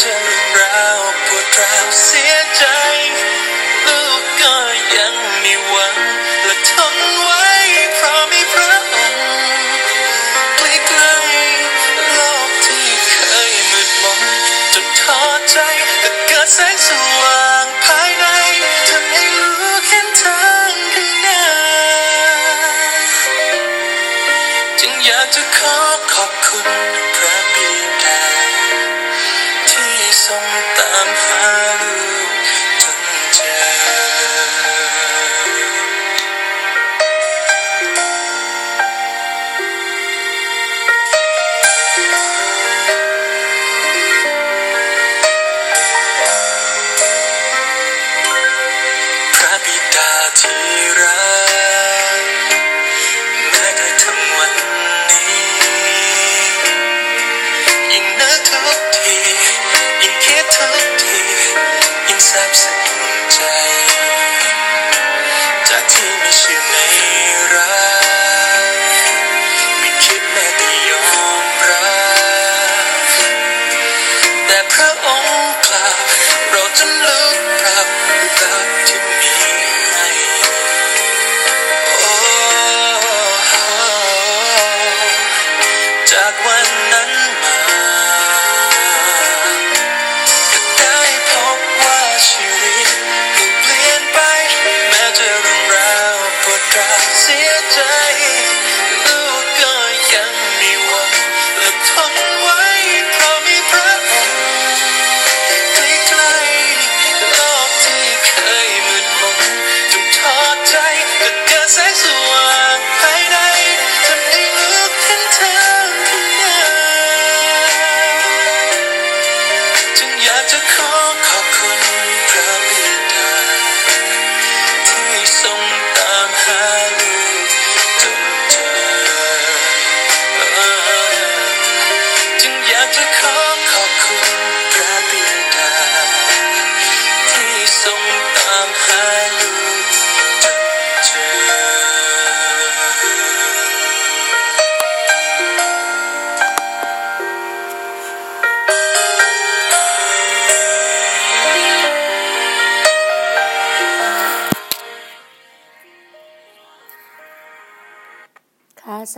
แจ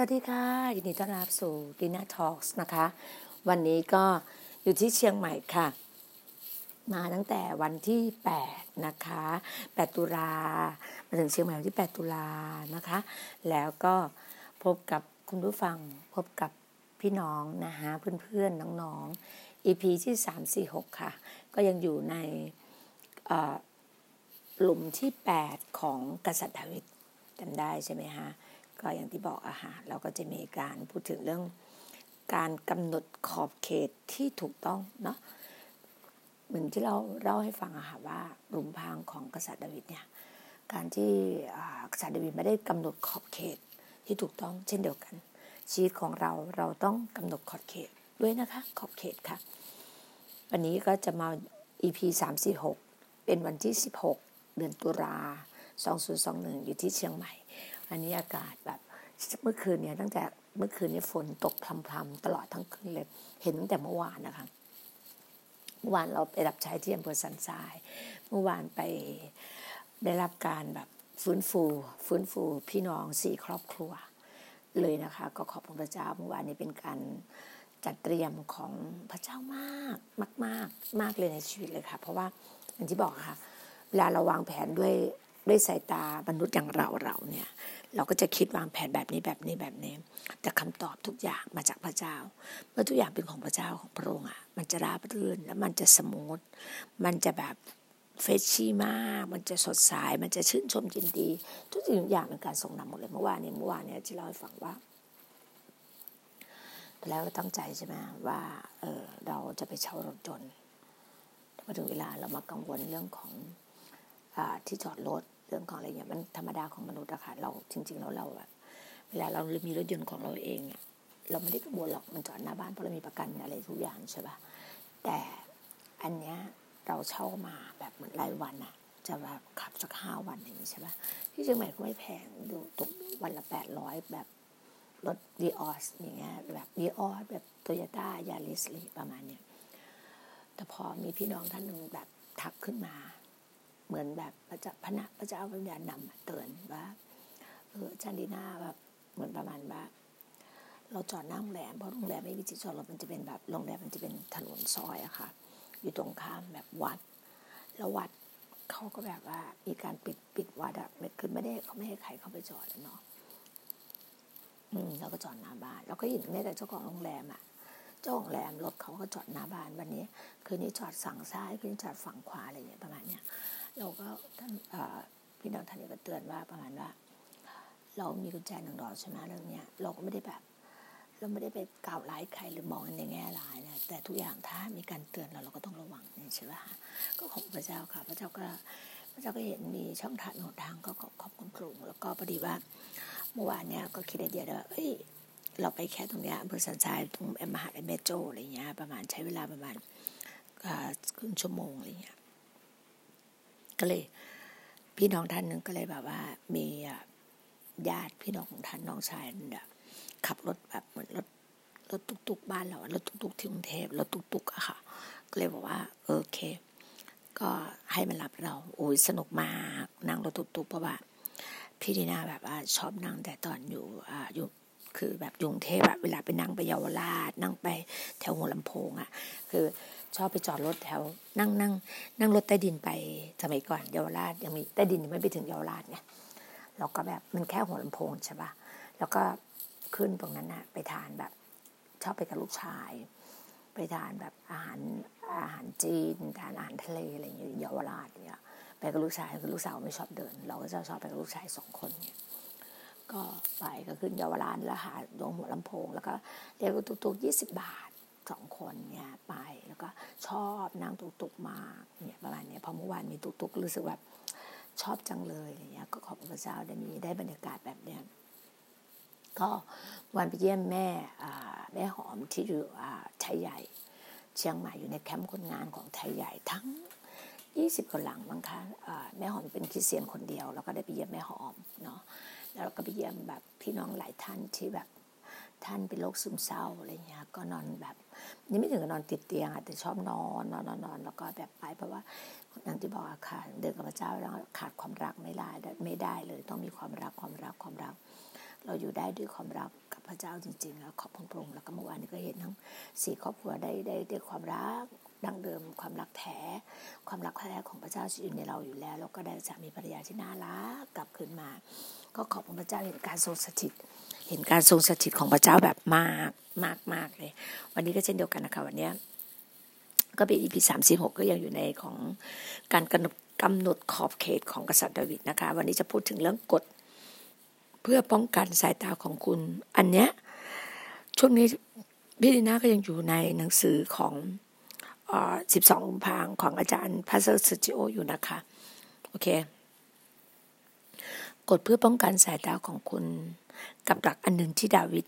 วัสดีค่ะ ยินดีต้อนรับสู่ d i n a Talks นะคะ วันนี้ก็อยู่ที่เชียงใหม่ค่ะ มาตั้งแต่วันที่ 8 นะคะ 8 ตุลามาถึงเชียงใหม่วันที่ 8 ตุลานะคะ แล้วก็พบกับคุณผู้ฟังพบกับพี่น้องนะคะเพื่อนๆ น้องๆ EP ที่ 346 ค่ะ ก็ยังอยู่ในหลุมที่ 8 ของกษัตริย์ดาวิดจำได้ใช่ไหมฮะ ก็อย่างที่บอกอาหารเราก็จะมีการพูดถึงเรื่องการกำหนดขอบเขตที่ถูกต้องเนาะเหมือนที่เราเล่าให้ฟังอะค่ะว่าหลุมพางของกษัตริย์ดาวิดเนี่ยการที่กษัตริย์ดาวิดไม่ได้กำหนดขอบเขตที่ถูกต้องเช่นเดียวกัน ชีวิตของเราเราต้องกำหนดขอบเขตด้วยนะคะขอบเขตค่ะ วันนี้ก็จะมา EP 346 เป็นวันที่ 16 เดือนตุลา2021 อยู่ที่เชียงใหม่ อันนี้อากาศแบบเมื่อคืนเนี่ยตั้งแต่เมื่อคืนเนี่ยฝนตกพรำๆตลอดทั้งคืนเลย เห็นตั้งแต่เมื่อวานนะคะเมื่อวานเราไปรับใช้ที่อำเภอสันทราย เมื่อวานไปได้รับการแบบฟื้นฟูฟื้นฟูพี่น้องสี่ครอบครัวเลยนะคะ ก็ขอบพระเจ้าเมื่อวานนี้เป็นการจัดเตรียมของพระเจ้ามากมากมากมากเลยในชีวิตเลยค่ะ เพราะว่าอย่างที่บอกค่ะ เวลาเราวางแผนด้วยด้วยสายตามนุษย์อย่างเราเราเนี่ย เราก็จะคิดวางแผนแบบนี้แบบนี้แบบนี้ แต่คำตอบทุกอย่างมาจากพระเจ้า เมื่อทุกอย่างเป็นของพระเจ้าของพระองค์อะ มันจะราบรื่นแล้วมันจะสมูท มันจะแบบเฟชชี่มาก มันจะสดใส มันจะชื่นชมยินดี ทุกสิ่งทุกอย่างเป็นการส่งนำหมดเลยเมื่อวานเนี่ยเมื่อวานเนี่ยที่เล่าให้ฟังว่าแล้วตั้งใจใช่ไหมว่าเออเราจะไปเช่ารถยนต์พอถึงเวลาเรามากังวลเรื่องของอที่จอดรถ เรื่องของอะไรเงี้ยมันธรรมดาของมนุษย์อะค่ะเราจริง ๆ แล้วเราแบบเวลาเรามีรถยนต์ของเราเองอะเราไม่ได้กังวลหรอกมันจอดหน้าบ้านเพราะเรามีประกันอะไรทุกอย่างใช่ปะแต่อันเนี้ยเราเช่ามาแบบเหมือนรายวันอะจะแบบขับสักห้าวันอย่างนี้ใช่ปะที่เชียงใหม่ก็ไม่แพงดูตกวันละแปดร้อยแบบรถดีออสอย่างเงี้ยแบบดีออสแบบโตโยต้ายาริสลีประมาณเนี้ยแต่พอมีพี่น้องท่านหนึ่งแบบทักขึ้นมา เหมือนแบบพระเจ้าพระนะพระเจ้าวิญญาณนำเตือนว่าเออจันดีนาแบบเหมือนประมาณว่า เราจอดหน้าโรงแรมเพราะโรงแรมไม่มีที่จอดรถมันจะเป็นแบบโรงแรมมันจะเป็นถนนซอยอะค่ะ อยู่ตรงข้ามแบบวัดแล้ววัดเขาก็แบบว่ามีการปิดปิดวัดอะคือไม่ได้เขาไม่ให้ใครเข้าไปจอดอะเนาะอืมเราก็จอดหน้าบ้านเราก็เห็นแม้แต่เจ้าของโรงแรมอะเจ้าของโรงแรมรถเขาก็จอดหน้าบ้านวันนี้ คืนนี้จอดฝั่งซ้ายคืนนี้จอดฝั่งขวาอะไรอย่างเงี้ยประมาณเนี้ย เราก็ท่านพี่น้องท่านนี้ก็เตือนว่าประมาณว่า เรามีกุญแจหนึ่งดอกใช่ไหมเรื่องเนี้ยเราก็ไม่ได้แบบ เราไม่ได้ไปกล่าวร้ายใครหรือมองในแง่ร้ายนะแต่ทุกอย่างถ้ามีการเตือนเราเราก็ต้องระวังนี่ใช่ไหมคะก็ของพระเจ้าค่ะ พระเจ้าก็พระเจ้าก็เห็นมีช่องทางหนทางก็ขอบคุณพระองค์แล้วก็พอดีว่าเมื่อวานเนี้ยก็คิดไอเดียว่าเอ้ยเราไปแค่ตรงเนี้ยอำเภอสันทรายตรงมหาลัยเมโจอะไรเงี้ยประมาณใช้เวลาประมาณครึ่งชั่วโมงอะไรเงี้ย ก็เลย พี่น้องท่านหนึ่งก็เลยแบบว่า มีญาติพี่น้องของท่านน้องชายเนี่ยขับรถแบบเหมือนรถรถตุกๆบ้านเรารถตุกๆที่กรุงเทพรถตุกๆอะค่ะ ก็เลยบอกว่า โอเค ก็ให้มันรับเราโอ้ยสนุกมากนั่งรถตุกๆเพราะว่าพี่ดีนาแบบว่าชอบนั่งแต่ตอนอยู่อ่าอยู่คือแบบกรุงเทพแบบเวลาไปนั่งไปเยาวราชนั่งไปแถวหัวลำโพงอะคือ ชอบไปจอดรถแถว นั่งนั่งนั่งรถใต้ดินไปสมัยก่อนเยาวราชยังมีใต้ดินยังไม่ไปถึงเยาวราชไงเราก็แบบมันแค่หัวลำโพงใช่ปะแล้วก็ขึ้นตรงนั้นนะไปทานแบบ ชอบไปกับลูกชาย ไปทานแบบอาหารอาหารจีนทานอาหารทะเลอะไรอย่างเงี้ยเยาวราชเนี่ยไปกับลูกชายคือลูกสาวไม่ชอบเดิน เราก็จะชอบไปกับลูกชายสองคนเนี่ยก็ไปก็ขึ้นเยาวราชแล้วหาดวงหัวลำโพง แล้วก็เรียกตุกๆยี่สิบบาท สองคนเนี่ยไปแล้วก็ชอบนั่งตุกๆมากเนี่ยประมาณเนี้ยพอเมื่อวานมีตุกๆรู้สึกแบบชอบจังเลยอะไรเงี้ยก็ขอบพระเจ้าได้มีได้บรรยากาศแบบเนี้ยก็วันไปเยี่ยมแม่แม่หอมที่อยู่ไทยใหญ่เชียงใหม่อยู่ในแคมป์คนงานของไทยใหญ่ทั้ง 20กว่าหลังมั้งคะแม่หอมเป็นคริสเตียนคนเดียว แล้วก็ได้ไปเยี่ยมแม่หอมเนาะแล้วก็ไปเยี่ยมแบบพี่น้องหลายท่านที่แบบท่านเป็นโรคซึมเศร้าอะไรเงี้ยก็นอนแบบ นี่ไม่ถึงกับนอนติดเตียงอะแต่ชอบนอนนอนนอนแล้วก็แบบไปเพราะว่าอย่างที่บอกค่ะเดินกับพระเจ้าแล้วขาดความรักไม่ได้ไม่ได้เลย ต้องมีความรักความรักความรัก เราอยู่ได้ด้วยความรักกับพระเจ้าจริงๆแล้วขอบพระองค์แล้วก็เมื่อวานนี้ก็เห็นทั้งสี่ครอบครัวได้ได้ได้ความรักดั้งเดิมความรักแท้ ความรักแท้ของพระเจ้าอยู่ในเราอยู่แล้ว แล้วก็ได้สามีภรรยาที่น่ารักกลับคืนมา ก็ขอบพระเจ้าเห็นการทรงสถิต ห็นการทรงสถิตของพระเจ้าแบบมากมากมากเลย วันนี้ก็เช่นเดียวกันนะคะวันนี้ก็เป็น EP สามสี่หกก็ยังอยู่ในของการกำหนดกำหนดขอบเขตของกษัตริย์ดาวิดนะคะ วันนี้จะพูดถึงเรื่องกฎเพื่อป้องกันสายตาของคุณ อันเนี้ยช่วงนี้พี่ดีน่าก็ยังอยู่ในหนังสือของสิบสองกุมภางของอาจารย์ Pastor Sergio อยู่นะคะ โอเค กฎเพื่อป้องกันสายตาของคุณ กับหลักอันหนึ่งที่ดาวิด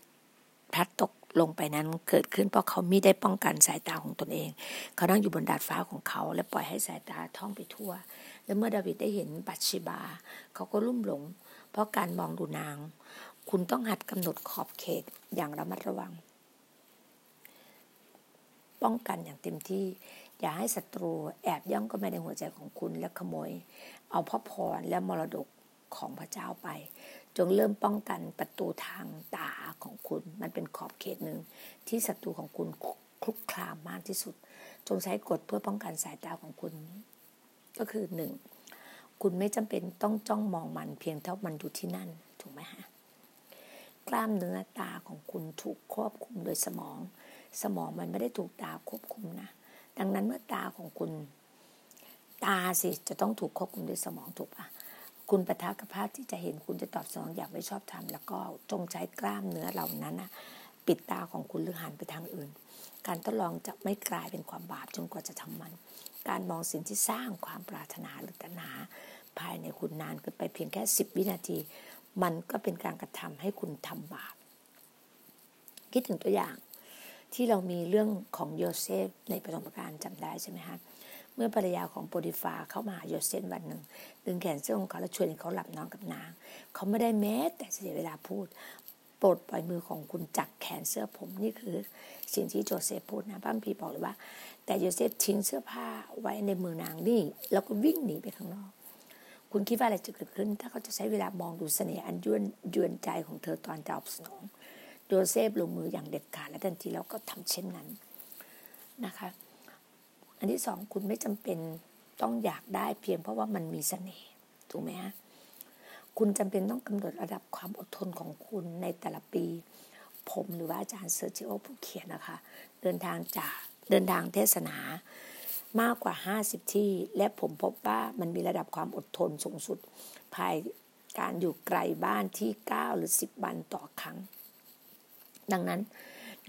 พลัดตกลงไปนั้นเกิดขึ้นเพราะเขาไม่ได้ป้องกันสายตาของตนเอง เขานั่งอยู่บนดาดฟ้าของเขา และปล่อยให้สายตาท่องไปทั่ว และเมื่อดาวิดได้เห็นบัตชิบา เขาก็ลุ่มหลง เพราะการมองดูนาง คุณต้องหัดกำหนดขอบเขตอย่างระมัดระวัง ป้องกันอย่างเต็มที่ อย่าให้ศัตรูแอบย่องเข้ามาในหัวใจของคุณและขโมย เอาพระพรและมรดกของพระเจ้าไป จงเริ่มป้องกันประตูทางตาของคุณ มันเป็นขอบเขตหนึ่งที่ศัตรูของคุณคลุกคลามมากที่สุด จงใช้กฎเพื่อป้องกันสายตาของคุณ ก็คือหนึ่งคุณไม่จำเป็นต้องจ้องมองมันเพียงเท่ามันอยู่ที่นั่นถูกไหมฮะกล้ามเนื้อตาของคุณถูกควบคุมโดยสมอง สมองมันไม่ได้ถูกตาควบคุมนะดังนั้นเมื่อตาของคุณ ตาสิจะต้องถูกควบคุมโดยสมองถูกปะ คุณปะทะกับภาพที่จะเห็นคุณจะตอบสนองอย่างไม่ชอบธรรมแล้วก็จงใช้กล้ามเนื้อเหล่านั้นนะปิดตาของคุณหรือหันไปทางอื่น การทดลองจะไม่กลายเป็นความบาปจนกว่าจะทำมัน การมองสิ่งที่สร้างความปรารถนาหรือตัณหา ภายในคุณนานเกินไปเพียงแค่สิบวินาที มันก็เป็นการกระทำให้คุณทำบาป คิดถึงตัวอย่างที่เรามีเรื่องของโยเซฟในประสบการณ์จำได้ใช่ไหมคะ เมื่อภรรยาของโปทิฟาร์เข้ามาหาโยเซฟวันหนึ่ง ดึงแขนเสื้อของเขาแล้วชวนให้เขาหลับนอนกับนาง เขาไม่ได้แม้แต่เสียเวลาพูดโปรดปล่อยมือของคุณจากแขนเสื้อผมนี่คือสิ่งที่โจเซฟพูดนะพระคัมภีร์บอกเลยว่า แต่โยเซฟทิ้งเสื้อผ้าไว้ในมือนางนี่แล้วก็วิ่งหนีไปข้างนอก คุณคิดว่าอะไรจะเกิดขึ้น ถ้าเขาจะใช้เวลามองดูเสน่ห์อันยวนยวนใจของเธอตอนจะอบสนองโยเซฟลงมืออย่างเด็ดขาดและทันทีแล้วก็ทำเช่นนั้นนะคะ อันที่สองคุณไม่จำเป็นต้องอยากได้เพียงเพราะว่ามันมีเสน่ห์ถูกไหมฮะคุณจำเป็นต้องกำหนดระดับความอดทนของคุณในแต่ละปี ผมหรือว่าอาจารย์เซอร์จิโอผู้เขียนนะคะ เดินทางจากเดินทางเทศนามากกว่า 50 ที่ และผมพบว่ามันมีระดับความอดทนสูงสุด ภายการอยู่ไกลบ้านที่ 9 หรือ 10 วันต่อครั้ง ดังนั้น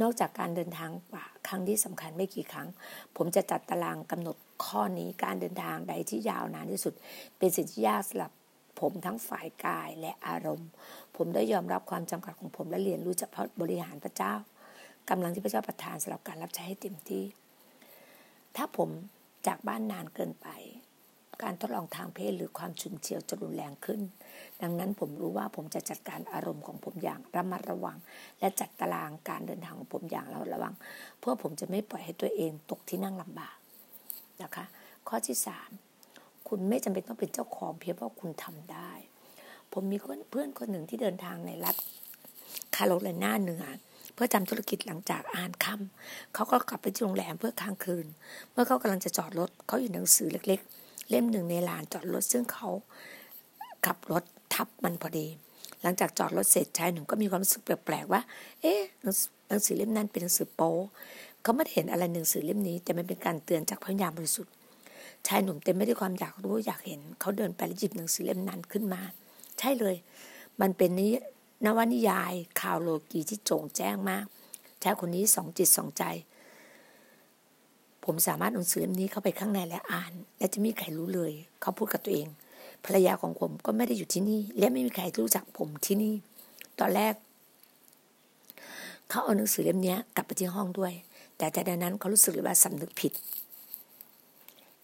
นอกจากการเดินทางป่าครั้งที่สำคัญไม่กี่ครั้ง ผมจะจัดตารางกำหนดข้อนี้การเดินทางใดที่ยาวนานที่สุด เป็นสิ่งที่ยากสำหรับผมทั้งฝ่ายกายและอารมณ์ ผมได้ยอมรับความจำกัดของผมและเรียนรู้จากพระบริหารพระเจ้ากำลังที่พระเจ้าประทานสำหรับการรับใช้ให้เต็มที่ ถ้าผมจากบ้านนานเกินไป การทดลองทางเพศหรือความฉุนเฉียวจะรุนแรงขึ้น ดังนั้นผมรู้ว่าผมจะจัดการอารมณ์ของผมอย่างระมัดระวัง และจัดตารางการเดินทางของผมอย่างระมัดระวัง เพื่อผมจะไม่ปล่อยให้ตัวเองตกที่นั่งลำบากนะคะ ข้อที่สามคุณไม่จำเป็นต้องเป็นเจ้าของเพียงเพราะคุณทำได้ ผมมีเพื่อนคนหนึ่งที่เดินทางในรัฐคาโรไลนาเหนือเพื่อทำธุรกิจหลังจากอ่านค่ำเขาก็กลับไปที่โรงแรมเพื่อค้างคืน เมื่อเขากำลังจะจอดรถเขาอยู่หนังสือเล็กๆ เล่มหนึ่งในลานจอดรถซึ่งเขาขับรถทับมันพอดี หลังจากจอดรถเสร็จชายหนุ่มก็มีความรู้สึกแปลกๆว่า เอ๊ะหนังสือเล่มนั้นเป็นหนังสือโป๊เขาไม่ได้เห็นอะไรหนังสือเล่มนี้ แต่มันเป็นการเตือนจากพระญาบริสุทธิ์ชายหนุ่มเต็มไปด้วยความอยากรู้อยากเห็น เขาเดินไปแล้วหยิบหนังสือเล่มนั้นขึ้นมา ใช่เลย มันเป็นนินวนิยายข่าวโลกีที่โจ่งแจ้งมากชายคนนี้สองจิตสองใจ ผมสามารถหนังสือเล่มนี้เข้าไปข้างในและอ่าน และจะมีใครรู้เลย เขาพูดกับตัวเอง ภรรยาของผมก็ไม่ได้อยู่ที่นี่ และไม่มีใครรู้จักผมที่นี่ ตอนแรก เขาเอาหนังสือเล่มนี้กลับไปที่ห้องด้วย แต่แต่นั้นเขารู้สึกเลยว่าสำนึกผิด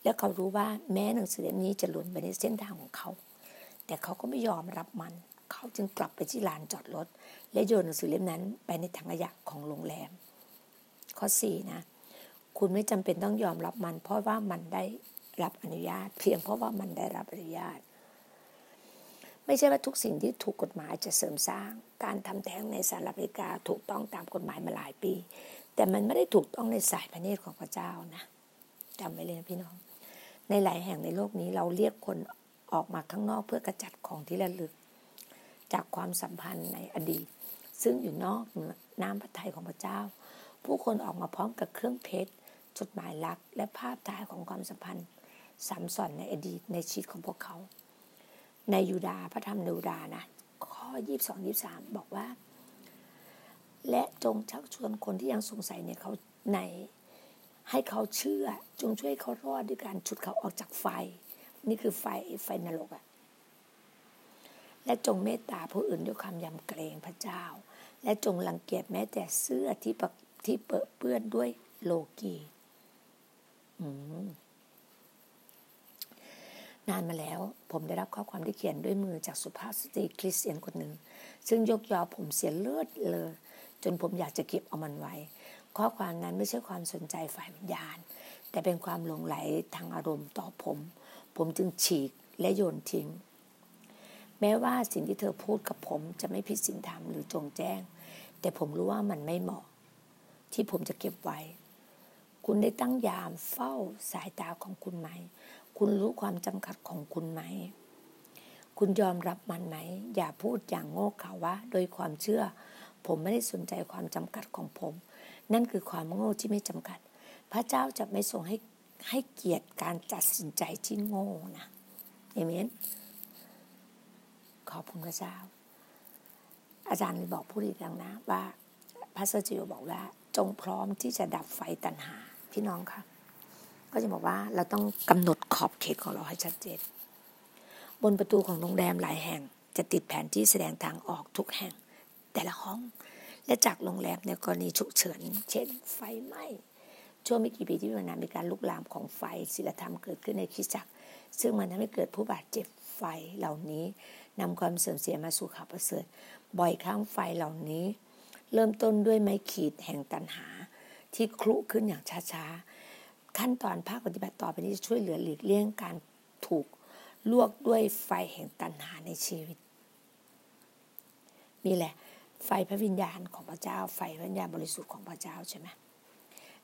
แล้วเขารู้ว่าแม้หนังสือเล่มนี้จะหล่นไปในเส้นทางของเขา แต่เขาก็ไม่ยอมรับมัน เขาจึงกลับไปที่ลานจอดรถและโยนหนังสือเล่มนั้นไปในถังขยะของโรงแรม ข้อสี่นะ คุณไม่จำเป็นต้องยอมรับมัน เพราะว่ามันได้รับอนุญาต เพียงเพราะว่ามันได้รับอนุญาต ไม่ใช่ว่าทุกสิ่งที่ถูกกฎหมายจะเสริมสร้าง การทำแท้งในสหรัฐอเมริกาถูกต้องตามกฎหมายมาหลายปี แต่มันไม่ได้ถูกต้องในสายพระเนตรของพระเจ้านะจำไว้เลยนะพี่น้อง ในหลายแห่งในโลกนี้เราเรียกคนออกมาข้างนอกเพื่อกระจัดของที่ระลึก จากความสัมพันธ์ในอดีต ซึ่งอยู่นอกน้ำพระทัยของพระเจ้า ผู้คนออกมาพร้อมกับเครื่องเพชร จดหมายรักและภาพถ่ายของความสัมพันธ์สัมสอนในอดีตในชีวิตของพวกเขา ในยูดาพระธรรมยูดานะข้อยี่สองยี่สามบอกว่า และจงชักชวนคนที่ยังสงสัยในเขาใน ให้เขาเชื่อจงช่วยเขารอดด้วยการฉุดเขาออกจากไฟ นี่คือไฟไฟนรกอะและจงเมตตาผู้อื่นด้วยความยำเกรงพระเจ้า และจงรังเกียจแม้แต่เสื้อที่ที่เปื้อนด้วยโลกี นานมาแล้ว ผมได้รับข้อความที่เขียนด้วยมือจากสุภาพสตรีคริสเตียนคนหนึ่ง ซึ่งยกยอผมเสียเลือดเลย จนผมอยากจะเก็บเอามันไว้ ข้อความนั้นไม่ใช่ความสนใจฝ่ายวิญญาณ แต่เป็นความหลงไหลทางอารมณ์ต่อผม ผมจึงฉีกและโยนทิ้ง แม้ว่าสิ่งที่เธอพูดกับผมจะไม่ผิดศีลธรรมหรือจงแจ้ง แต่ผมรู้ว่ามันไม่เหมาะ ที่ผมจะเก็บไว้ คุณได้ตั้งยามเฝ้าสายตาของคุณไหม คุณรู้ความจำกัดของคุณไหม คุณยอมรับมันไหม อย่าพูดอย่างโง่เขลาว่า โดยความเชื่อ ผมไม่ได้สนใจความจำกัดของผม นั่นคือความโง่ที่ไม่จำกัด พระเจ้าจะไม่ทรงให้ให้เกียรติการตัดสินใจที่โง่นะเอเมนขอบคุณพระเจ้า อาจารย์บอกผู้ดีดังนะว่าพระเซจิโอบอกว่า จงพร้อมที่จะดับไฟตัณหา พี่น้องค่ะ ก็จะบอกว่าเราต้องกำหนดขอบเขตของเราให้ชัดเจน บนประตูของโรงแรมหลายแห่ง จะติดแผนที่แสดงทางออกทุกแห่ง แต่ละห้อง และจากโรงแรมในกรณีฉุกเฉิน เช่น ไฟไหม้ช่วงไม่กี่ปีที่ผ่านมามีการลุกลามของไฟศิลธรรมเกิดขึ้นในคริสตจักร ซึ่งมันทำให้เกิดผู้บาดเจ็บไฟเหล่านี้นำความเสื่อมเสียมาสู่ข่าวประเสริฐ บ่อยครั้งไฟเหล่านี้ เริ่มต้นด้วยไม้ขีดแห่งตันหา ที่คลุขึ้นอย่างช้าๆ ขั้นตอนภาคปฏิบัติต่อไปนี้จะช่วยเหลือหลีกเลี่ยงการถูกลวกด้วยไฟแห่งตันหาในชีวิต นี่แหละ ไฟพระวิญญาณของพระเจ้า ไฟพระวิญญาณบริสุทธิ์ของพระเจ้าใช่ไหม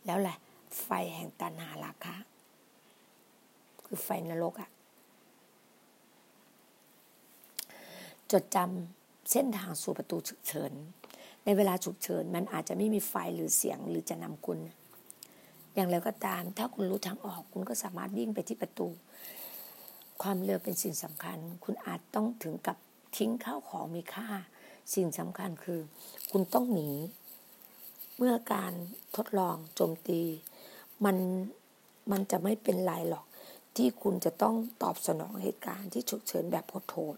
แล้วแหละ ไฟแห่งตันหาราคะคือไฟนรกอะจดจำเส้นทางสู่ประตูฉุกเฉิน ในเวลาฉุกเฉินมันอาจจะไม่มีไฟหรือเสียงหรือจะนำคุณ อย่างไรก็ตาม ถ้าคุณรู้ทางออกคุณก็สามารถวิ่งไปที่ประตู ความเร็วเป็นสิ่งสำคัญ คุณอาจต้องถึงกับทิ้งข้าวของมีค่า สิ่งสำคัญคือ คุณต้องหนี เมื่อการทดลองโจมตี มันมันจะไม่เป็นไรหรอกที่คุณจะต้องตอบสนองเหตุการณ์ที่ฉุกเฉินแบบโหด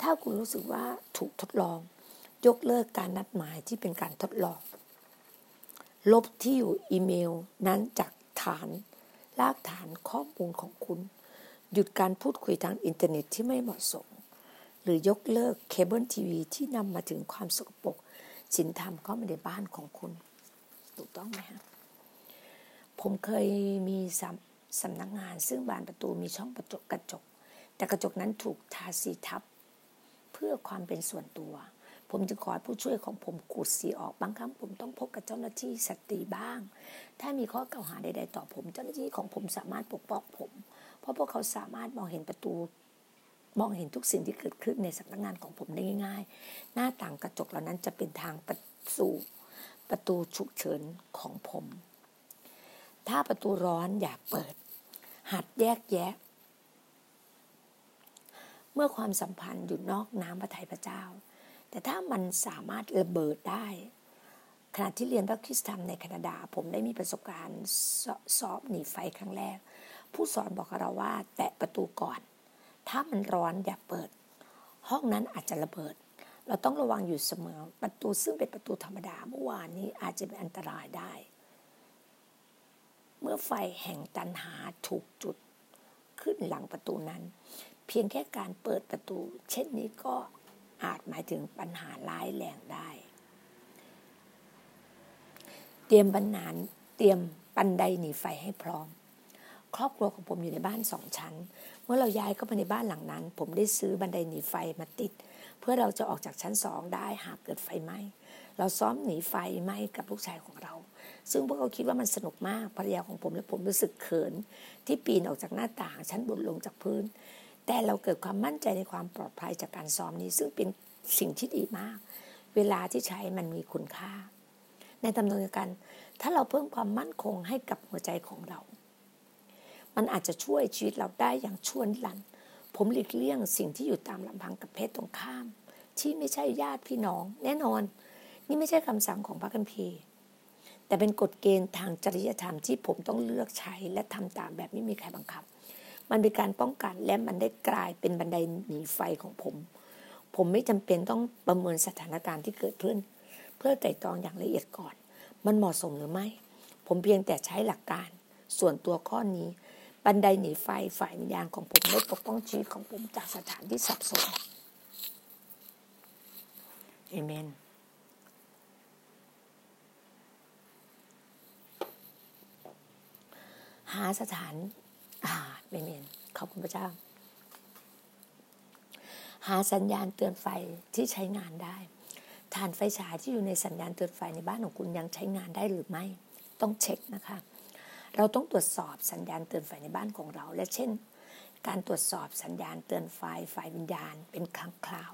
ถ้าคุณรู้สึกว่าถูกทดลอง ยกเลิกการนัดหมายที่เป็นการทดลอง ลบที่อยู่อีเมลนั้นจากฐานลากฐานข้อมูลของคุณ หยุดการพูดคุยทางอินเทอร์เน็ตที่ไม่เหมาะสม หรือยกเลิกเคเบิลทีวีที่นำมาถึงความสกปรกศีลธรรมเข้ามาในบ้านของคุณ ถูกต้องไหมฮะผมเคยมีสำนักงาน ซึ่งบานประตูมีช่องกระจกกระจก แต่กระจกนั้นถูกทาสีทับ เพื่อความเป็นส่วนตัว ผมจึงขอผู้ช่วยของผมขูดสีออกบางครั้งผมต้องพบกับเจ้าหน้าที่สตรีบ้าง ถ้ามีข้อกล่าวหาใด ๆ ต่อผม เจ้าหน้าที่ของผมสามารถปกป้องผม เพราะพวกเขาสามารถมองเห็นประตูมองเห็นทุกสิ่งที่เกิดขึ้นในสำนักงานของผมได้ง่าย ๆ หน้าต่างกระจกเหล่านั้นจะเป็นทางประตูประตูฉุกเฉินของผม ถ้าประตูร้อนอยากเปิด หัดแยกแยะ เมื่อความสัมพันธ์อยู่นอกน้ำพระทัยพระเจ้า แต่ถ้ามันสามารถระเบิดได้ขณะที่เรียนพระคริสตธรรมในแคนาดา ผมได้มีประสบการณ์สอบหนีไฟครั้งแรก ผู้สอนบอกเราว่า แตะประตูก่อน ถ้ามันร้อนอย่าเปิด ห้องนั้นอาจจะระเบิด เราต้องระวังอยู่เสมอประตูซึ่งเป็นประตูธรรมดาเมื่อวานนี้อาจจะเป็นอันตรายได้ เมื่อไฟแห่งตันหาถูกจุดขึ้นหลังประตูนั้น เพียงแค่การเปิดประตู เช่นนี้ก็ อาจหมายถึงปัญหาร้ายแรงได้ เตรียมบันนาเตรียมปันไดหนีไฟให้พร้อม ครอบครัวของผมอยู่ในบ้านสองชั้น เมื่อเราย้ายเข้ามาในบ้านหลังนั้น ผมได้ซื้อบันไดหนีไฟมาติด เพื่อเราจะออกจากชั้นสองได้หากเกิดไฟไหม้เราซ้อมหนีไฟไหม้กับลูกชายของเรา ซึ่งพวกเขาคิดว่ามันสนุกมากภรรยาของผมและผมรู้สึกเขิน ที่ปีนออกจากหน้าต่างชั้นบนลงจากพื้น แต่เราเกิดความมั่นใจในความปลอดภัยจากการซ้อมนี้ ซึ่งเป็นสิ่งที่ดีมาก เวลาที่ใช้มันมีคุณค่า ในตำนวนกัน ถ้าเราเพิ่มความมั่นคงให้กับหัวใจของเรา มันอาจจะช่วยชีวิตเราได้อย่างชวนลัน ผมหลีกเลี่ยงสิ่งที่อยู่ตามลำพังกับเพศตรงข้าม ที่ไม่ใช่ญาติพี่น้อง แน่นอน นี่ไม่ใช่คำสั่งของพระคัมภีร์แต่เป็นกฎเกณฑ์ทางจริยธรรมที่ผมต้องเลือกใช้และทำตามแบบไม่มีใครบังคับ มันเป็นการป้องกันและมันได้กลายเป็นบันไดหนีไฟของผม ผมไม่จำเป็นต้องประเมินสถานการณ์ที่เกิดขึ้น เพื่อไต่ตรองอย่างละเอียดก่อน มันเหมาะสมหรือไม่ ผมเพียงแต่ใช้หลักการ ส่วนตัวข้อนี้ บันไดหนีไฟฝ่ายวิญญาณของผมได้ปกป้องชีวิตของผมจากสถานที่สับสนเอเมนหาสถาน เมนเมนขอบคุณพระเจ้า หาสัญญาณเตือนไฟที่ใช้งานได้ฐานไฟฉายที่อยู่ในสัญญาณเตือนไฟในบ้านของคุณยังใช้งานได้หรือไม่ ต้องเช็คนะคะ เราต้องตรวจสอบสัญญาณเตือนไฟในบ้านของเรา และเช่น การตรวจสอบสัญญาณเตือนไฟฝ่ายวิญญาณเป็นครั้งคราว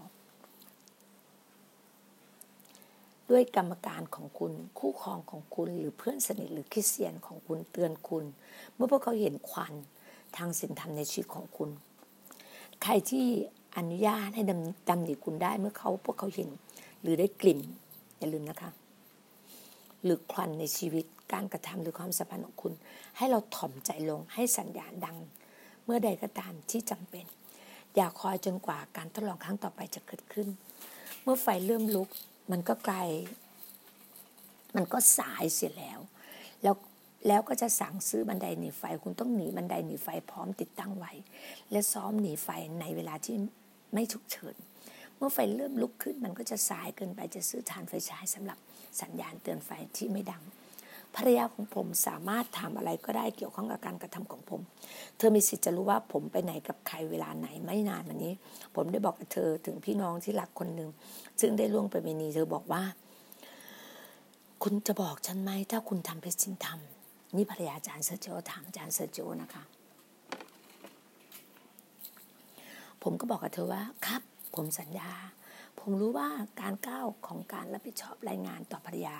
ด้วยกรรมการของคุณคู่ครองของคุณ หรือเพื่อนสนิทหรือคริสเตียนของคุณเตือนคุณ เมื่อพวกเขาเห็นควัน ทางศีลธรรมในชีวิตของคุณ ใครที่อนุญาตให้ดำดำหนีคุณได้เมื่อเขาพวกเขาเห็น หรือได้กลิ่น อย่าลืมนะคะ หรือควันในชีวิตการกระทำหรือความสัมพันธ์ของคุณ ให้เราถ่อมใจลงให้สัญญาณดัง เมื่อใดก็ตามที่จำเป็น อย่าคอยจนกว่าการทดลองครั้งต่อไปจะเกิดขึ้น เมื่อไฟเริ่มลุก มันก็ไกล มันก็สายเสียแล้ว แล้ว แล้วก็จะสั่งซื้อบันไดหนีไฟ คุณต้องหนีบันไดหนีไฟพร้อมติดตั้งไว้ และซ้อมหนีไฟในเวลาที่ไม่ฉุกเฉิน เมื่อไฟเริ่มลุกขึ้นมันก็จะสายเกินไปจะซื้อฐานไฟฉายสำหรับสัญญาณเตือนไฟที่ไม่ดังภรรยาของผมสามารถทำอะไรก็ได้เกี่ยวข้องกับการกระทำของผม เธอมีสิทธิ์จะรู้ว่าผมไปไหนกับใครเวลาไหนไม่นานมานี้ ผมได้บอกกับเธอถึงพี่น้องที่รักคนหนึ่งซึ่งได้ล่วงไปเมนีเธอบอกว่า คุณจะบอกฉันไหมถ้าคุณทำเพชรชินทำ นี่ภรรยาอาจารย์เซอร์โจถามอาจารย์เซอร์โจนะคะ ผมก็บอกกับเธอว่าครับ ผมสัญญา ผมรู้ว่าการก้าวของการรับผิดชอบรายงานต่อภรรยา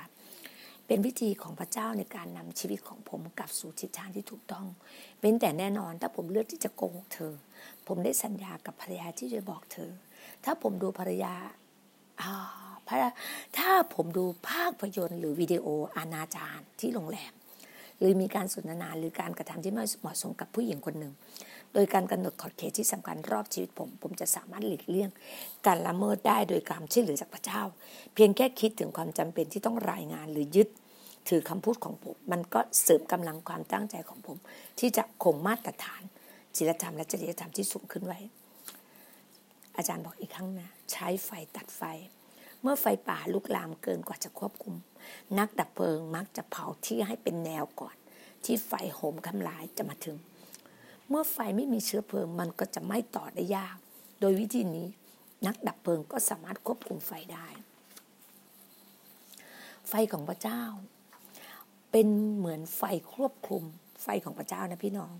เป็นวิธีของพระเจ้าในการนำชีวิตของผมกลับสู่ทิศทางที่ถูกต้องเป็นแต่แน่นอนถ้าผมเลือกที่จะโกหกเธอ ผมได้สัญญากับภรรยาที่จะบอกเธอ ถ้าผมดูภรรยาถ้าผมดูภาพยนตร์หรือวิดีโออาณาจารที่โรงแรม หรือมีการสนทนาหรือการกระทำที่ไม่เหมาะสมกับผู้หญิงคนหนึ่ง โดยการกำหนดขอบเขตที่สำคัญรอบชีวิตผม ผมจะสามารถหลีกเลี่ยง การละเมิดได้โดยการช่วยเหลือจากพระเจ้า เพียงแค่คิดถึงความจำเป็นที่ต้องรายงานหรือยึด ถือคำพูดของผม มันก็เสริมกำลังความตั้งใจของผม ที่จะคงมาตรฐานศีลธรรมและจริยธรรมที่สูงขึ้นไว้ อาจารย์บอกอีกครั้งนะ ใช้ไฟตัดไฟ เมื่อไฟป่าลุกลามเกินกว่าจะควบคุม นักดับเพลิงมักจะเผาที่ให้เป็นแนวก่อน ที่ไฟโหมคำลายจะมาถึง เมื่อไฟไม่มีเชื้อเพลิงมันก็จะไม่ต่อได้ยาก โดยวิธีนี้ นักดับเพลิงก็สามารถควบคุมไฟได้ ไฟของพระเจ้า เป็นเหมือนไฟควบคุม ไฟของพระเจ้านะพี่น้อง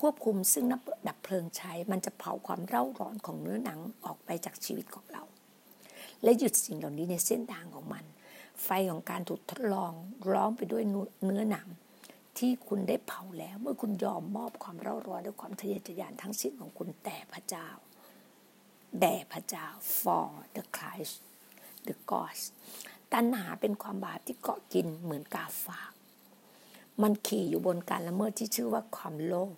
ควบคุมซึ่งนักดับเพลิงใช้ มันจะเผาความเร่าร้อนของเนื้อหนังออกไปจากชีวิตของเรา และหยุดสิ่งเหล่านี้ในเส้นทางของมัน ไฟของการถูกทดลองร้องไปด้วยเนื้อหนังที่คุณได้เผาแล้วเมื่อคุณยอมมอบความเร่าร้อนและความทะเยอทะยานทั้งสิ้นของคุณแต่พระเจ้าแด่พระเจ้า for the Christ the God ตัณหาเป็นความบาปที่เกาะกินเหมือนกาฝาก มันขี่อยู่บนการละเมิดที่ชื่อว่าความโลภ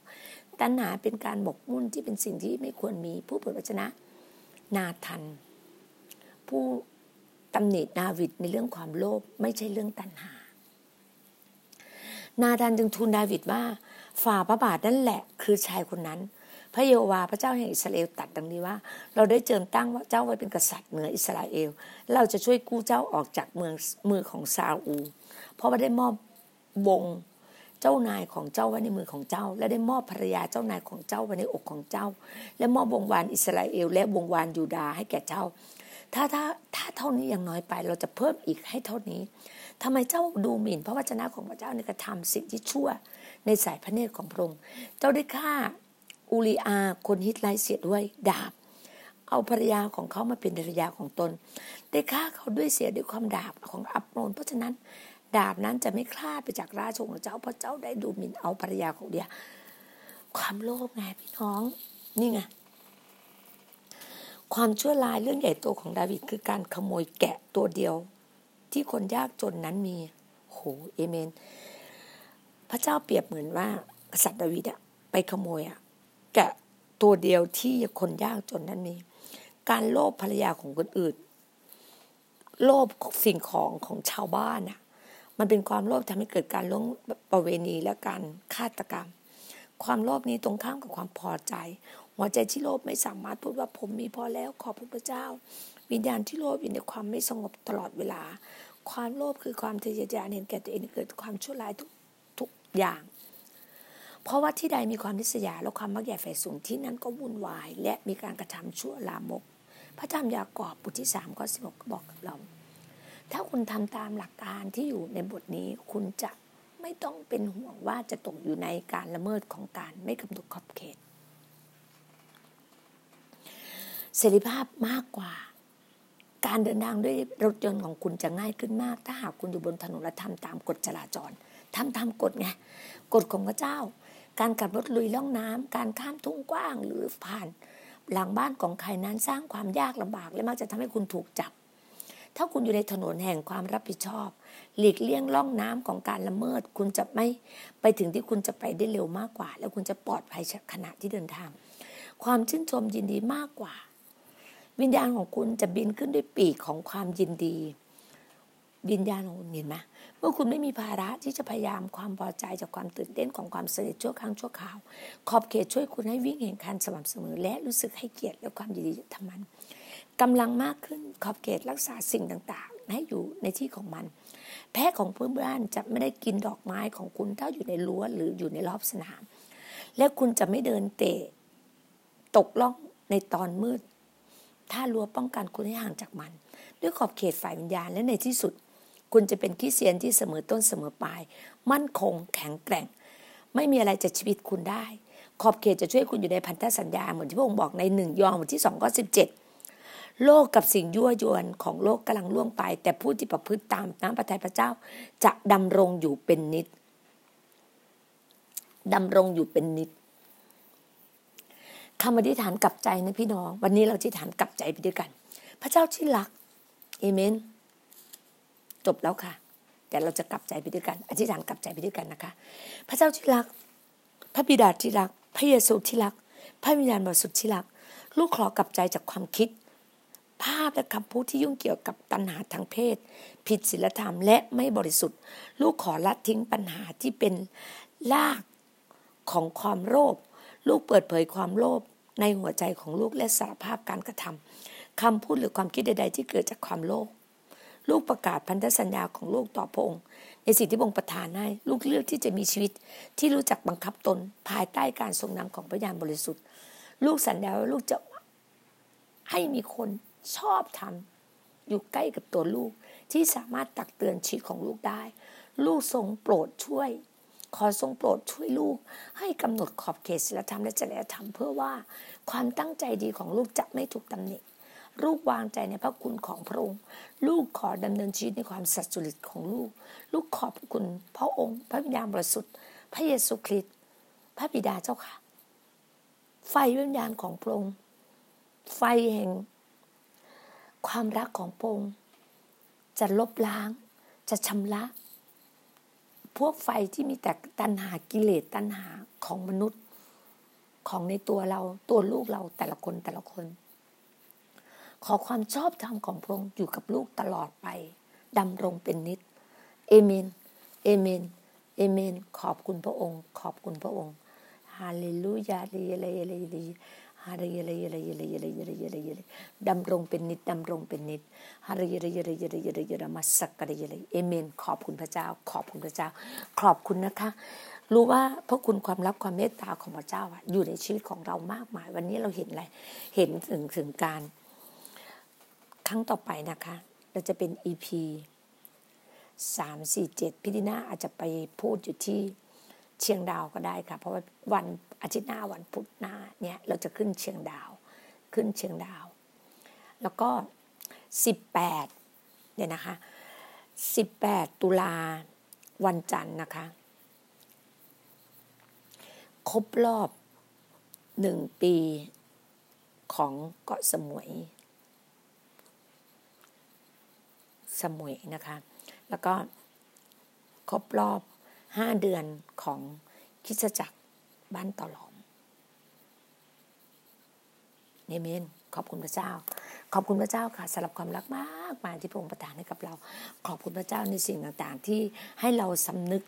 ตัณหาเป็นการหมกมุ่นที่เป็นสิ่งที่ไม่ควรมีผู้เผยพระชนะ นาทัน ผู้ตำหนิดาวิดในเรื่องความโลภไม่ใช่เรื่องตัณหา นาธานจึงทูลดาวิดว่า ฝ่าพระบาทนั่นแหละคือชายคนนั้น พระเยโฮวาพระเจ้าแห่งอิสราเอลตัดดังนี้ว่า เราได้เจิมตั้งว่าเจ้าไว้เป็นกษัตริย์เหนืออิสราเอล เราจะช่วยกู้เจ้าออกจากเมืองมือของซาอู เพราะว่าได้มอบวงเจ้านายของเจ้าไว้ในมือของเจ้า และได้มอบภรรยาเจ้านายของเจ้าไว้ในอกของเจ้า และมอบวงวานอิสราเอล และวงวานยูดาให้แก่เจ้า ถ้าถ้าถ้าเท่านี้ยังน้อยไป เราจะเพิ่มอีกให้เท่านี้ทำไมเจ้าดูหมิ่นพระวจนะของพระเจ้าในกระทำสิ่งที่ชั่ว ในสายพระเนตรของพระองค์เจ้าได้ฆ่าอูลีอาคนฮิตไลเสียด้วยดาบ เอาภรรยาของเขามาเป็นภรรยาของตน ได้ฆ่าเขาด้วยเสียด้วยความดาบของอับโนนเพราะฉะนั้นดาบนั้นจะไม่คลาดไปจากราชของเจ้าเพราะเจ้าได้ดูหมิ่นเอาภรรยาของเดีย ความโลภไงพี่น้อง นี่ไง ความชั่วร้ายเรื่องใหญ่โตของดาวิดคือการขโมยแกะตัวเดียว ที่คนยากจนนั้นมีโหเอเมน พระเจ้าเปรียบเหมือนว่ากษัตริย์ดาวิดอะไปขโมยอะแกะตัวเดียวที่คนยากจนนั้นมี การโลภภรรยาของคนอื่น โลภสิ่งของของชาวบ้านอะมันเป็นความโลภทำให้เกิดการล่วงประเวณีและการฆาตกรรม ความโลภนี้ตรงข้ามกับความพอใจ หัวใจที่โลภไม่สามารถพูดว่าผมมีพอแล้วขอบพระเจ้า วิญญาณที่โลภอยู่ในความไม่สงบตลอดเวลา ความโลภคือความทะเยอทะยานเห็นแก่ตัวเองเกิดความชั่วร้ายทุกทุกอย่าง เพราะว่าที่ใดมีความนิสยาและความมักใหญ่ไฟสูงที่นั้นก็วุ่นวาย และมีการกระทำชั่วลามก พระธรรมยากอบบทที่สามข้อสิบหกบอกกับเรา ถ้าคุณทำตามหลักการที่อยู่ในบทนี้คุณจะไม่ต้องเป็นห่วงว่าจะตกอยู่ในการละเมิดของการไม่กำหนดขอบเขต เสรีภาพมากกว่า การเดินทางด้วยรถยนต์ของคุณจะง่ายขึ้นมาก ถ้าหากคุณอยู่บนถนนและทำตามกฎจราจรทำตามกฎไงกฎของพระเจ้า การขับรถลุยล่องน้ำการข้ามทุ่งกว้างหรือผ่านหลังบ้านของใครนั้นสร้างความยากลำบาก และมักจะทำให้คุณถูกจับ ถ้าคุณอยู่ในถนนแห่งความรับผิดชอบ หลีกเลี่ยงล่องน้ำของการละเมิด คุณจะไม่ไปถึงที่คุณจะไปได้เร็วมากกว่า แล้วคุณจะปลอดภัยขณะที่เดินทาง ความชื่นชมยินดีมากกว่า วิญญาณของคุณจะบินขึ้นด้วยปีกของความยินดี วิญญาณของคุณเห็นไหมเมื่อคุณไม่มีภาระที่จะพยายามความพอใจจากความตื่นเต้นของความสนิทชั่วครั้งชั่วคราว ขอบเขตช่วยคุณให้วิ่งแข่งขันสม่ำเสมอ และรู้สึกให้เกียรติและความยินดีทำมันกำลังมากขึ้นขอบเขตรักษาสิ่งต่างๆ ให้อยู่ในที่ของมัน แพะของเพื่อนบ้านจะไม่ได้กินดอกไม้ของคุณถ้าอยู่ในรั้วหรืออยู่ในรอบสนาม และคุณจะไม่เดินเตะตกล่องในตอนมืด ถ้ารั้วป้องกันคุณให้ห่างจากมัน ด้วยขอบเขตฝ่ายวิญญาณและในที่สุด คุณจะเป็นขี้เสียนที่เสมอต้นเสมอปลาย มั่นคงแข็งแกร่ง ไม่มีอะไรจะชีวิตคุณได้ ขอบเขตจะช่วยคุณอยู่ในพันธสัญญาเหมือนที่พระองค์บอกในหนึ่งยอห์นบทที่สองก็สิบเจ็ดโลกกับสิ่งยั่วยวนของโลกกำลังล่วงไป แต่ผู้ที่ประพฤติตามน้ำพระทัยพระเจ้า จะดำรงอยู่เป็นนิดดำรงอยู่เป็นนิด คำอธิษฐานกลับใจนะพี่น้อง วันนี้เราอธิษฐานกลับใจไปด้วยกัน พระเจ้าที่รักเอเมน จบแล้วค่ะ แต่เราจะกลับใจไปด้วยกัน อธิษฐานกลับใจไปด้วยกันนะคะ พระเจ้าที่รัก พระบิดาที่รัก พระเยซูที่รัก พระวิญญาณบริสุทธิ์ที่รัก ลูกขอกลับใจจากความคิด ภาพและคำพูดที่ยุ่งเกี่ยวกับตัณหาทางเพศ ผิดศีลธรรมและไม่บริสุทธิ์ ลูกขอละทิ้งปัญหาที่เป็นลากของความโลภ ลูกเปิดเผยความโลภในหัวใจของลูกและสารภาพการกระทำคำพูดหรือความคิดใด ๆ ที่เกิดจากความโลภลูกประกาศพันธสัญญาของลูกต่อพระองค์ ในสิ่งที่พระองค์ประทานให้ ลูกเลือกที่จะมีชีวิตที่รู้จักบังคับตนภายใต้การทรงนำของพระญาณบริสุทธิ์ ลูกสัญญาว่าลูกจะให้มีคนชอบทำอยู่ใกล้กับตัวลูกที่สามารถตักเตือนชีวิตของลูกได้ ลูกทรงโปรดช่วย ขอทรงโปรดช่วยลูก ให้กำหนดขอบเขตศีลธรรมและจริยธรรมเพื่อว่าความตั้งใจดีของลูกจะไม่ถูกตำหนิลูกวางใจในพระคุณของพระองค์ ลูกขอดำเนินชีวิตในความสัตย์สุริตของลูก ลูกขอบคุณพระองค์ พระวิญญาณบริสุทธิ์ พระเยซูคริสต์ พระบิดาเจ้าค่ะ ไฟวิญญาณของพระองค์ ไฟแห่ง ความรักของพระองค์ จะลบล้าง จะชำระ พวกไฟที่มีแต่ตัณหากิเลสตัณหาของมนุษย์ของในตัวเราตัวลูกเราแต่ละคนแต่ละคน ขอความชอบธรรมของพระองค์อยู่กับลูกตลอดไปดำรงเป็นนิดเอเมนเอเมนเอเมน ขอบคุณพระองค์ ขอบคุณพระองค์ฮาเลลูยาเลเลเลเล ฮาเรยเลยเลยเลยเลยเลยเลยเลดำรงเป็นนิดดำรงเป็นนิดฮาเรยเลยเลยเลยเลยมาสักกะเรยเลยเอเมน ขอบคุณพระเจ้า ขอบคุณพระเจ้า ขอบคุณนะคะ รู้ว่าพระคุณความรักความเมตตาของพระเจ้าอยู่ในชีวิตของเรามากมาย วันนี้เราเห็นอะไร เห็นถึงถึงการ ครั้งต่อไปนะคะ เราจะเป็นอีพีสามสี่เจ็ดพิธีนาอาจจะไปพูดอยู่ที่ เชียงดาวก็ได้ค่ะ เพราะว่าวันอาทิตย์หน้าวันพุธหน้าเนี่ยเราจะขึ้นเชียงดาว ขึ้นเชียงดาว แล้วก็สิบแปดเนี่ยนะคะสิบแปดตุลาวันจันทร์นะคะ ครบรอบหนึ่งปีของเกาะสมุย สมุยนะคะ แล้วก็ครบรอบ ห้าเดือนของคิสจักรบ้านต่อหลอมเนเมนขอบคุณพระเจ้า ขอบคุณพระเจ้าค่ะสำหรับความรักมากมายที่พระองค์ประทานให้กับเรา ขอบคุณพระเจ้าในสิ่งต่างๆ ที่ให้เราสำนึก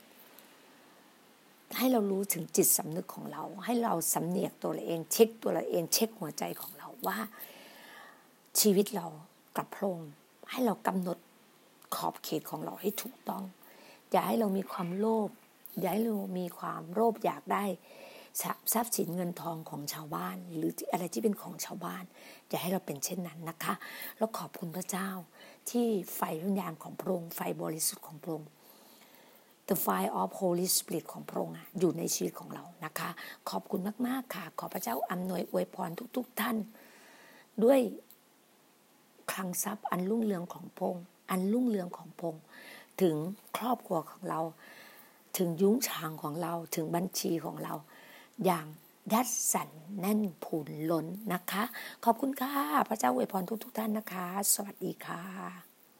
ให้เรารู้ถึงจิตสำนึกของเรา ให้เราสำเนียกตัวเราเอง เช็คตัวเราเอง เช็คหัวใจของเราว่าชีวิตเรากับพระองค์ให้เรากำหนดขอบเขตของเราให้ถูกต้อง อย่าให้เรามีความโลภอย่าให้เรามีความโลภอยากได้ทรัพย์สินเงินทองของชาวบ้าน หรืออะไรที่เป็นของชาวบ้าน อย่าให้เราเป็นเช่นนั้นนะคะ แล้วขอบคุณพระเจ้า ที่ไฟวิญญาณของพระองค์ไฟบริสุทธิ์ของพระองค์ The fire of Holy Spirit ของพระองค์อยู่ในชีวิตของเรานะคะ ขอบคุณมาก ๆ ค่ะ ขอพระเจ้าอำนวยอวยพรทุก ๆ ท่าน ด้วยคลังทรัพย์อันรุ่งเรืองของพระองค์อันรุ่งเรืองของพระองค์ ถึงครอบครัวของเรา ถึงยุ้งฉางของเราถึงบัญชีของเรา อย่างยัดสันแน่นผุนล้นนะคะ ขอบคุณค่ะ พระเจ้าอวยพรทุกๆทท่านนะคะ สวัสดีค่ะ